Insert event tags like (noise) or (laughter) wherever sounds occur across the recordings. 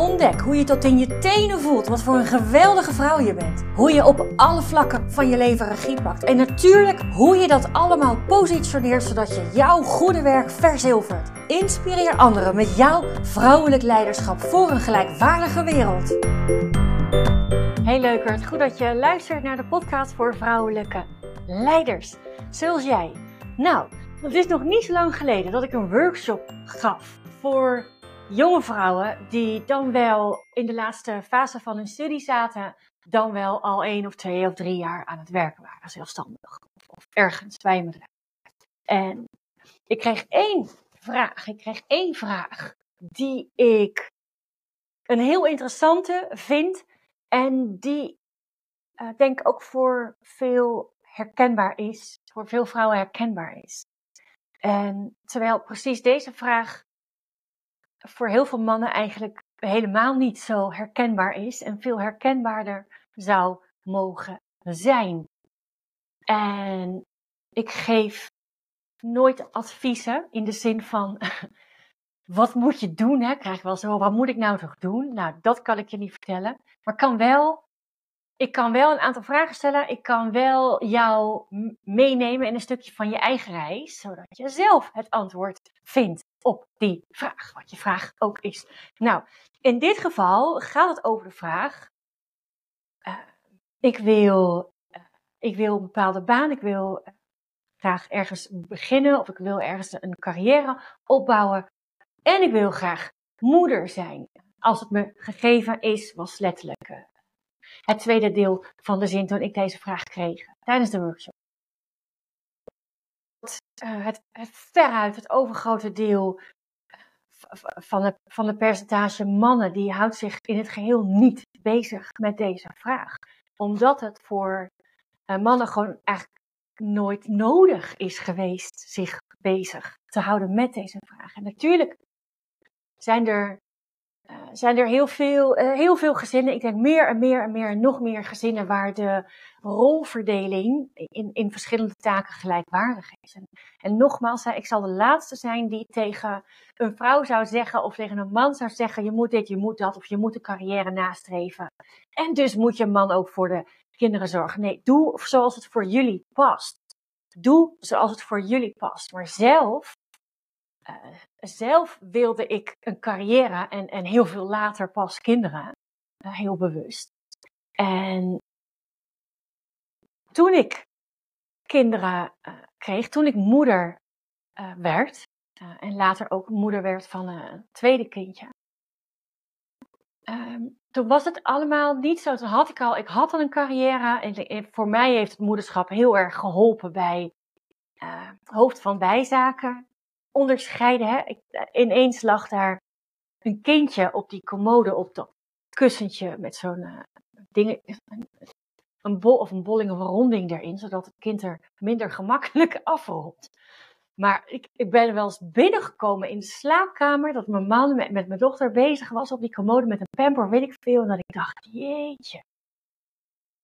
Ontdek hoe je tot in je tenen voelt wat voor een geweldige vrouw je bent. Hoe je op alle vlakken van je leven regie pakt. En natuurlijk hoe je dat allemaal positioneert zodat je jouw goede werk verzilvert. Inspireer anderen met jouw vrouwelijk leiderschap voor een gelijkwaardige wereld. Hey leukert, goed dat je luistert naar de podcast voor vrouwelijke leiders. Zoals jij. Nou, het is nog niet zo lang geleden dat ik een workshop gaf voor jonge vrouwen die dan wel in de laatste fase van hun studie zaten, dan wel al één of twee of drie jaar aan het werken waren, zelfstandig of, ergens bij bedrijf. En ik kreeg één vraag, ik kreeg één vraag die ik een heel interessante vind en die uh, denk ook voor veel herkenbaar is, voor veel vrouwen herkenbaar is. En terwijl precies deze vraag voor heel veel mannen eigenlijk helemaal niet zo herkenbaar is en veel herkenbaarder zou mogen zijn. En ik geef nooit adviezen in de zin van (laughs) wat moet je doen? Hè? Krijg ik wel zo, wat moet ik nou toch doen? Nou, dat kan ik je niet vertellen. Maar kan wel, ik kan wel een aantal vragen stellen. Ik kan wel jou meenemen in een stukje van je eigen reis, zodat je zelf het antwoord vindt op die vraag, wat je vraag ook is. Nou, in dit geval gaat het over de vraag: uh, ik, wil, uh, ik wil een bepaalde baan, ik wil uh, graag ergens beginnen of ik wil ergens een carrière opbouwen en ik wil graag moeder zijn. Als het me gegeven is, was letterlijk het tweede deel van de zin toen ik deze vraag kreeg tijdens de workshop. Eh, het, het veruit het overgrote deel eh, van de, van de percentage mannen, die houdt zich in het geheel niet bezig met deze vraag. Omdat het voor uh, mannen gewoon eigenlijk nooit nodig is geweest zich bezig te houden met deze vraag. En natuurlijk zijn er uh, zijn er heel veel, uh, heel veel gezinnen, ik denk meer en meer en meer en nog meer gezinnen waar de rolverdeling in, in verschillende taken gelijkwaardig is. En, nogmaals, ik zal de laatste zijn die tegen een vrouw zou zeggen of tegen een man zou zeggen, je moet dit, je moet dat of je moet een carrière nastreven. En dus moet je man ook voor de kinderen zorgen. Nee, doe zoals het voor jullie past. Doe zoals het voor jullie past. Maar zelf uh, zelf wilde ik een carrière en, en heel veel later pas kinderen. Uh, heel bewust. En toen ik kinderen uh, kreeg, toen ik moeder werd, en later ook moeder werd van een tweede kindje. Um, toen was het allemaal niet zo. Toen had ik al, ik had al een carrière. En voor mij heeft het moederschap heel erg geholpen bij hoofd van bijzaken onderscheiden. Hè? Ineens lag daar een kindje op die commode op dat kussentje met zo'n uh, ding, een bol of een bolling of een ronding erin, zodat het kind er minder gemakkelijk (laughs) afrolt. Maar ik, ik ben wel eens binnengekomen in de slaapkamer dat mijn man met, met mijn dochter bezig was op die commode met een pamper, weet ik veel. En dat ik dacht, jeetje,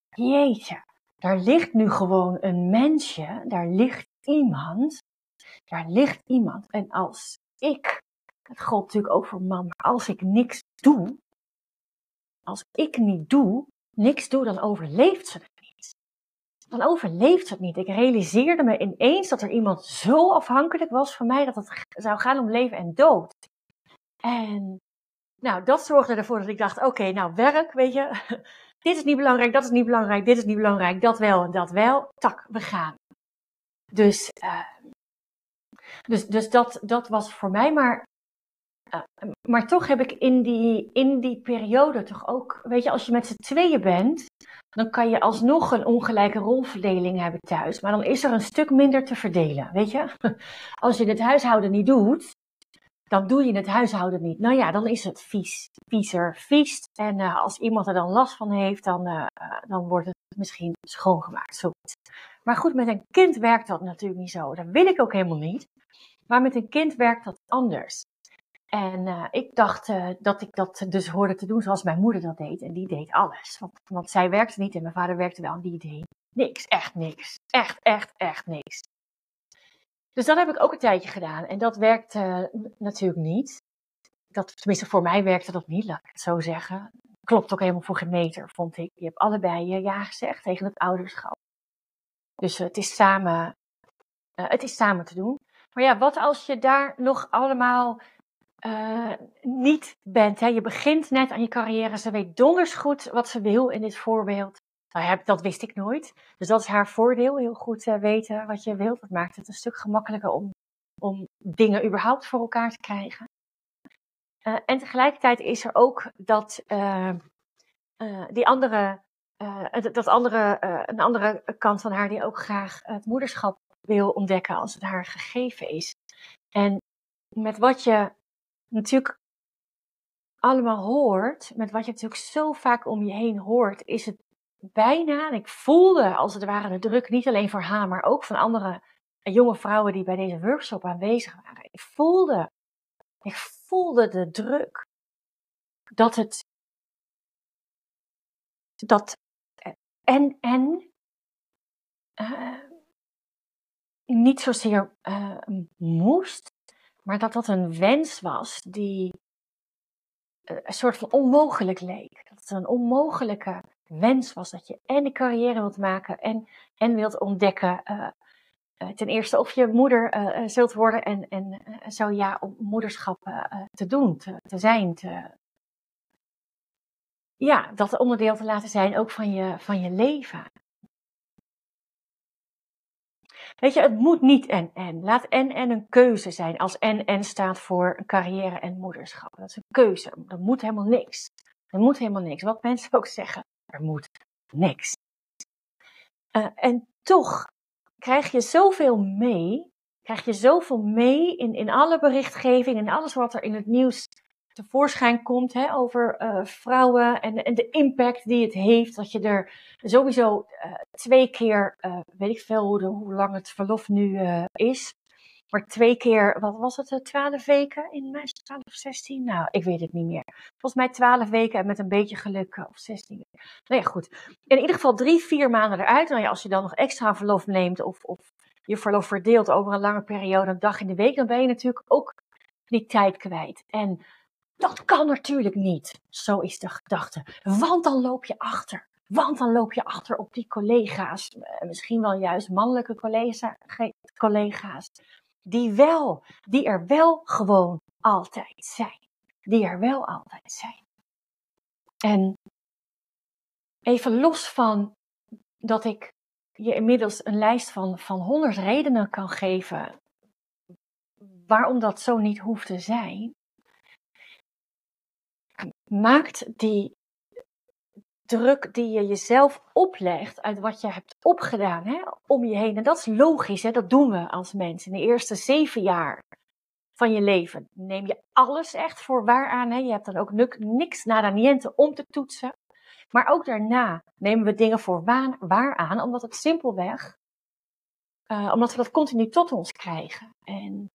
jeetje, daar ligt nu gewoon een mensje, daar ligt iemand daar ligt iemand. En als ik, het geldt natuurlijk ook voor man, maar als ik niks doe, als ik niet doe, niks doe, dan overleeft ze het niet. Dan overleeft ze het niet. Ik realiseerde me ineens dat er iemand zo afhankelijk was van mij dat het zou gaan om leven en dood. En nou, dat zorgde ervoor dat ik dacht: oké, nou, werk, weet je, (laughs) dit is niet belangrijk, dat is niet belangrijk, dit is niet belangrijk, dat wel en dat wel. Tak, we gaan. Dus uh, dus, dus dat, dat was voor mij. Maar, uh, maar toch heb ik in die, in die periode toch ook, weet je, als je met z'n tweeën bent, dan kan je alsnog een ongelijke rolverdeling hebben thuis. Maar dan is er een stuk minder te verdelen, weet je. (laughs) Als je het huishouden niet doet, dan doe je het huishouden niet. Nou ja, dan is het vies, viezer, vies. En uh, als iemand er dan last van heeft, dan, uh, dan wordt het misschien schoongemaakt. Maar goed, met een kind werkt dat natuurlijk niet zo. Dat wil ik ook helemaal niet. Maar met een kind werkt dat anders. En uh, ik dacht uh, dat ik dat dus hoorde te doen zoals mijn moeder dat deed. En die deed alles. Want, want zij werkte niet en mijn vader werkte wel. En die deed niks. Echt niks. Echt, echt, echt niks. Dus dat heb ik ook een tijdje gedaan. En dat werkte uh, natuurlijk niet. Dat, tenminste, voor mij werkte dat niet, laat ik het zo zeggen. Klopt ook helemaal voor geen meter, vond ik. Je hebt allebei je ja gezegd tegen het ouderschap. Dus het is samen, het is samen te doen. Maar ja, wat als je daar nog allemaal uh, niet bent. Hè? Je begint net aan je carrière. Ze weet donders goed wat ze wil in dit voorbeeld. Nou, dat wist ik nooit. Dus dat is haar voordeel. Heel goed uh, weten wat je wilt. Dat maakt het een stuk gemakkelijker om, om dingen überhaupt voor elkaar te krijgen. Uh, en tegelijkertijd is er ook dat die andere, dat andere, een andere kant van haar die ook graag het moederschap wil ontdekken als het haar gegeven is. En met wat je natuurlijk allemaal hoort, met wat je natuurlijk zo vaak om je heen hoort, is het bijna, en ik voelde als het ware de druk, niet alleen voor haar, maar ook van andere jonge vrouwen die bij deze workshop aanwezig waren. Ik voelde, ik voelde de druk dat het, dat en, en, uh, niet zozeer uh, moest, maar dat dat een wens was die eh, een soort van onmogelijk leek. Dat het een onmogelijke wens was dat je en een carrière wilt maken en, en wilt ontdekken. Uh, ten eerste of je moeder zult worden en, en zo ja, om moederschap te doen, te, te zijn. Te, ja, dat onderdeel te laten zijn ook van je, van je leven. Weet je, het moet niet en en. Laat en en een keuze zijn. Als en en staat voor carrière en moederschap. Dat is een keuze. Er moet helemaal niks. Er moet helemaal niks. Wat mensen ook zeggen, er moet niks. Uh, en toch krijg je zoveel mee. Krijg je zoveel mee in, in alle berichtgeving en alles wat er in het nieuws tevoorschijn komt hè, over uh, vrouwen en, en de impact die het heeft. Dat je er sowieso uh, twee keer, uh, weet ik veel hoe, de, hoe lang het verlof nu is. Maar twee keer, wat was het, twaalf weken in mei, 12 of 16? Nou, ik weet het niet meer. Volgens mij twaalf weken en met een beetje geluk of 16 weken. Nou ja, goed. In ieder geval drie, vier maanden eruit. Nou ja, als je dan nog extra verlof neemt of, of je verlof verdeelt over een lange periode, een dag in de week, dan ben je natuurlijk ook die tijd kwijt. En dat kan natuurlijk niet. Zo is de gedachte. Want dan loop je achter. Want dan loop je achter op die collega's, eh, misschien wel juist mannelijke collega's, die wel, die er wel gewoon altijd zijn. Die er wel altijd zijn. En even los van dat ik je inmiddels een lijst van, van 100 redenen kan geven waarom dat zo niet hoeft te zijn, maakt die druk die je jezelf oplegt uit wat je hebt opgedaan hè, om je heen. En dat is logisch, hè, dat doen we als mensen. In de eerste zeven jaar van je leven neem je alles echt voor waar aan. Hè. Je hebt dan ook niks nada niente om te toetsen. Maar ook daarna nemen we dingen voor waar aan, omdat het simpelweg, uh, omdat we dat continu tot ons krijgen. En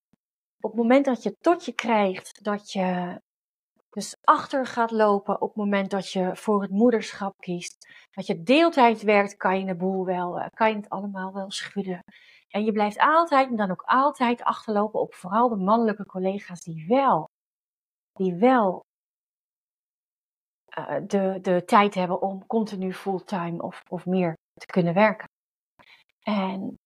op het moment dat je tot je krijgt dat je dus achter gaat lopen op het moment dat je voor het moederschap kiest. Dat je deeltijd werkt, kan je de boel wel, eh, kan je het allemaal wel schudden. En je blijft altijd en dan ook altijd achterlopen op vooral de mannelijke collega's die wel, die wel uh, de, de tijd hebben om continu fulltime of, of meer te kunnen werken. En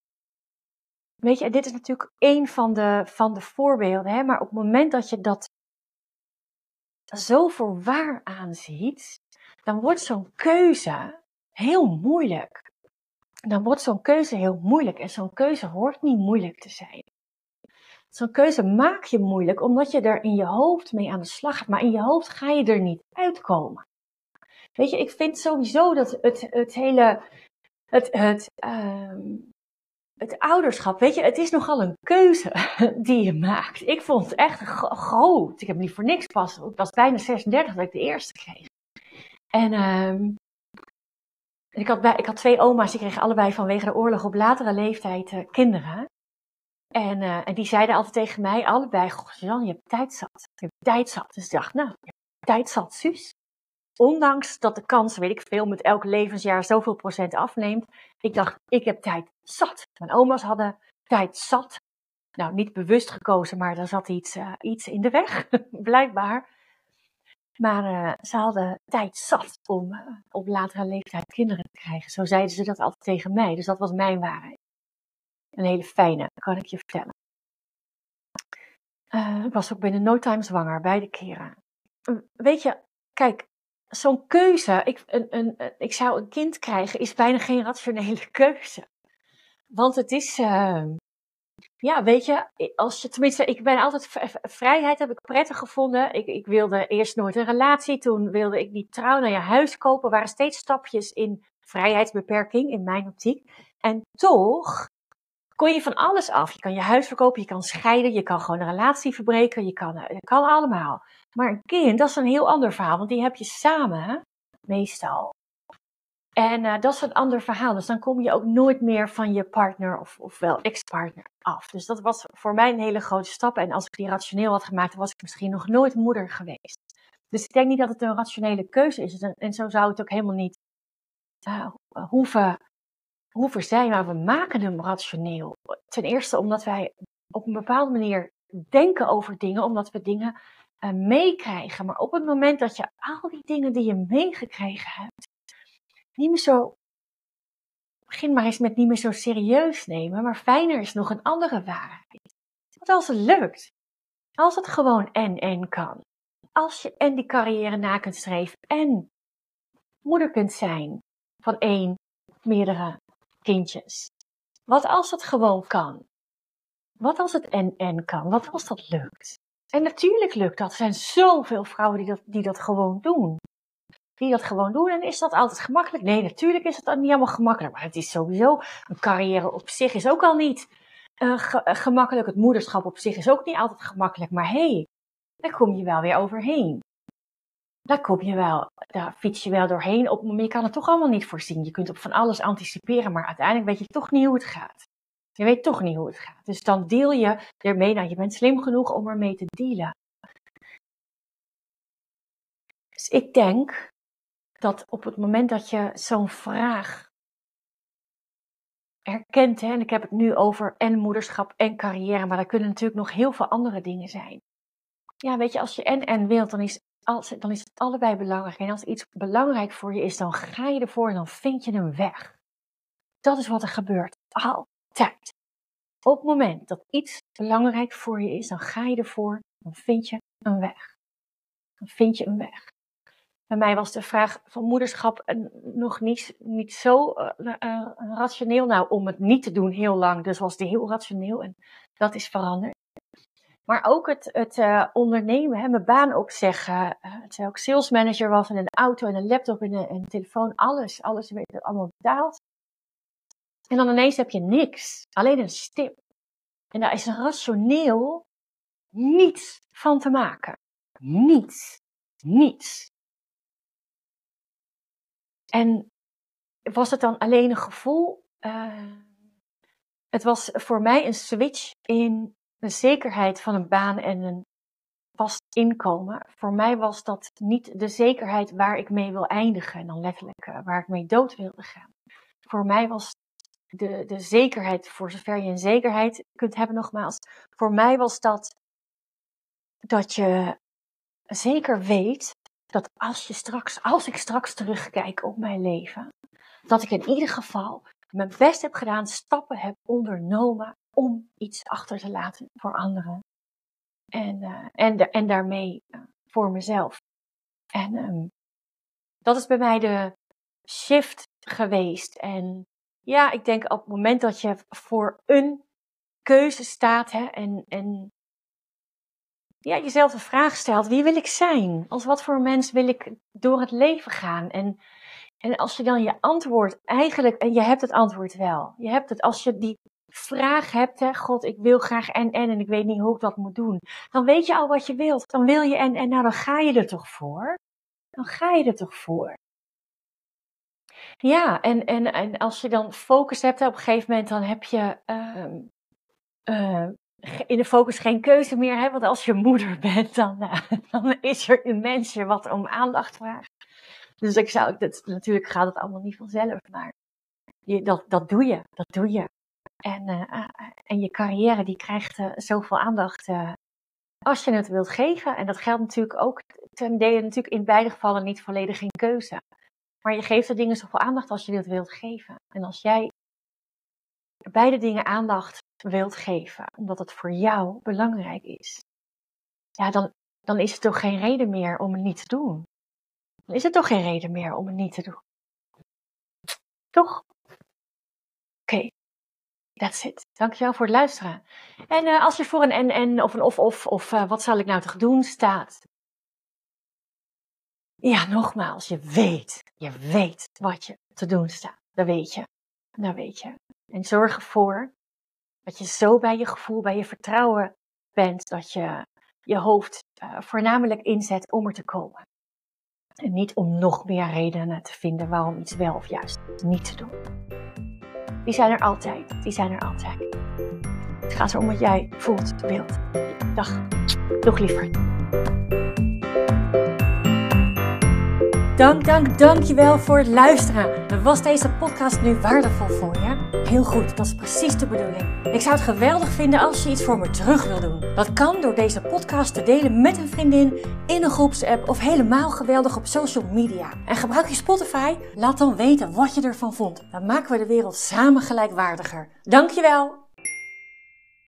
weet je, dit is natuurlijk één van de, van de voorbeelden, hè? maar op het moment dat je dat zo voor waar aanziet, dan wordt zo'n keuze heel moeilijk. Dan wordt zo'n keuze heel moeilijk en zo'n keuze hoort niet moeilijk te zijn. Zo'n keuze maak je moeilijk omdat je er in je hoofd mee aan de slag gaat, maar in je hoofd ga je er niet uitkomen. Weet je, ik vind sowieso dat het, het hele, het, het, um, het ouderschap, weet je, het is nogal een keuze (laughs) die je maakt. Ik vond het echt groot. Ik heb niet voor niks pas. Ik was bijna 36 dat ik de eerste kreeg. En, um, ik had, ik had twee oma's, die kregen allebei vanwege de oorlog op latere leeftijd uh, kinderen. En, uh, en die zeiden altijd tegen mij, allebei, goh, je hebt tijd zat. Je hebt tijd zat. Dus ik dacht, nou, tijd zat, Suus. Ondanks dat de kans, weet ik veel, met elk levensjaar zoveel procent afneemt. Ik dacht, ik heb tijd zat. Mijn oma's hadden tijd zat. Nou, niet bewust gekozen, maar er zat iets, uh, iets in de weg, (laughs) blijkbaar. Maar uh, ze hadden tijd zat om uh, op latere leeftijd kinderen te krijgen. Zo zeiden ze dat altijd tegen mij. Dus dat was mijn waarheid. Een hele fijne, kan ik je vertellen. Ik was ook binnen no time zwanger, beide keren. Weet je, kijk, zo'n keuze, ik, een, een, ik zou een kind krijgen, is bijna geen rationele (laughs) keuze. Want het is, ja, weet je, als je, tenminste, ik ben altijd, vrijheid heb ik prettig gevonden. Ik, ik wilde eerst nooit een relatie, toen wilde ik niet trouwen, naar je huis kopen, waren steeds stapjes in vrijheidsbeperking, in mijn optiek. En toch kon je van alles af. Je kan je huis verkopen, je kan scheiden, je kan gewoon een relatie verbreken, je kan, je kan allemaal. Maar een kind, dat is een heel ander verhaal, want die heb je samen, meestal. En uh, dat is een ander verhaal. Dus dan kom je ook nooit meer van je partner of, of wel ex-partner af. Dus dat was voor mij een hele grote stap. En als ik die rationeel had gemaakt, dan was ik misschien nog nooit moeder geweest. Dus ik denk niet dat het een rationele keuze is. En, en zo zou het ook helemaal niet uh, hoeven, hoeven zijn. Maar we maken hem rationeel. Ten eerste omdat wij op een bepaalde manier denken over dingen, omdat we dingen uh, meekrijgen. Maar op het moment dat je al die dingen die je meegekregen hebt, niet meer zo. Begin maar eens met niet meer zo serieus nemen, maar fijner is nog een andere waarheid. Wat als het lukt? Als het gewoon en en kan. Als je en die carrière na kunt streven en moeder kunt zijn van één, meerdere kindjes. Wat als het gewoon kan? Wat als het en en kan? Wat als dat lukt? En natuurlijk lukt dat. Er zijn zoveel vrouwen die dat, die dat gewoon doen die dat gewoon doen. En is dat altijd gemakkelijk? Nee, natuurlijk is het niet allemaal gemakkelijk. Maar het is sowieso, een carrière op zich is ook al niet uh, gemakkelijk. Het moederschap op zich is ook niet altijd gemakkelijk. Maar hé, hey, daar kom je wel weer overheen. Daar kom je wel, daar fiets je wel doorheen. Op, maar je kan het toch allemaal niet voorzien. Je kunt op van alles anticiperen, maar uiteindelijk weet je toch niet hoe het gaat. Je weet toch niet hoe het gaat. Dus dan deel je ermee. Nou, je bent slim genoeg om ermee te dealen. Dus ik denk dat op het moment dat je zo'n vraag herkent, hè, en ik heb het nu over en moederschap en carrière, maar er kunnen natuurlijk nog heel veel andere dingen zijn. Ja, weet je, als je en en wilt, dan is, als, dan is het allebei belangrijk. En als iets belangrijk voor je is, dan ga je ervoor en dan vind je hem weg. Dat is wat er gebeurt. Altijd. Op het moment dat iets belangrijk voor je is, dan ga je ervoor, dan vind je een weg. Dan vind je een weg. Bij mij was de vraag van moederschap nog niet, niet zo uh, uh, rationeel. Nou, om het niet te doen heel lang, dus was die heel rationeel en dat is veranderd. Maar ook het, het uh, ondernemen, hè, mijn baan opzeggen, terwijl ik salesmanager was en een auto en een laptop en een, telefoon, alles, alles allemaal betaald. En dan ineens heb je niks, alleen een stip. En daar is rationeel niets van te maken. Niets. Niets. En was het dan alleen een gevoel? Uh, het was voor mij een switch in de zekerheid van een baan en een vast inkomen. Voor mij was dat niet de zekerheid waar ik mee wil eindigen, en dan letterlijk uh, waar ik mee dood wilde gaan. Voor mij was de, de zekerheid, voor zover je een zekerheid kunt hebben nogmaals, voor mij was dat dat je zeker weet dat als je straks, als ik straks terugkijk op mijn leven, dat ik in ieder geval mijn best heb gedaan, stappen heb ondernomen om iets achter te laten voor anderen. En, uh, en, en daarmee uh, voor mezelf. En um, dat is bij mij de shift geweest. En ja, ik denk op het moment dat je voor een keuze staat hè, en, en ja, jezelf de vraag stelt: wie wil ik zijn? Als wat voor mens wil ik door het leven gaan? En, en als je dan je antwoord eigenlijk, en je hebt het antwoord wel. Je hebt het, als je die vraag hebt, hè, God, ik wil graag en en en ik weet niet hoe ik dat moet doen. Dan weet je al wat je wilt. Dan wil je en en, nou dan ga je er toch voor. Dan ga je er toch voor. Ja, en, en, en als je dan focus hebt, op een gegeven moment dan heb je ehm, eh, in de focus geen keuze meer. Hè? Want als je moeder (laughs) bent, dan, uh, dan is er een mensje wat om aandacht vraagt. Dus ik zou, dat, natuurlijk gaat het allemaal niet vanzelf, maar je, dat, dat doe je, dat doe je. En, uh, en je carrière die krijgt zoveel aandacht als je het wilt geven. En dat geldt natuurlijk ook ten dele natuurlijk in beide gevallen niet volledig geen keuze. Maar je geeft de dingen zoveel aandacht als je dit wilt geven. En als jij beide dingen aandacht wilt geven, omdat het voor jou belangrijk is, ja, dan, dan is het toch geen reden meer om het niet te doen. Dan is het toch geen reden meer om het niet te doen. Toch? Oké. That's it. Dankjewel voor het luisteren. En uh, als je voor een en-en of een of-of of uh, wat zal ik nou te doen staat, ja, nogmaals, je weet, je weet wat je te doen staat. Dat weet je. Dat weet je. En zorg ervoor dat je zo bij je gevoel, bij je vertrouwen bent, dat je je hoofd uh, voornamelijk inzet om er te komen. En niet om nog meer redenen te vinden waarom iets wel of juist niet te doen. Die zijn er altijd. Die zijn er altijd. Het gaat erom wat jij voelt, wilt. Dag. Nog liever. Dank, dank, dankjewel voor het luisteren. Was deze podcast nu waardevol voor je? Heel goed, dat is precies de bedoeling. Ik zou het geweldig vinden als je iets voor me terug wil doen. Dat kan door deze podcast te delen met een vriendin, in een groepsapp of helemaal geweldig op social media. En gebruik je Spotify? Laat dan weten wat je ervan vond. Dan maken we de wereld samen gelijkwaardiger. Dankjewel!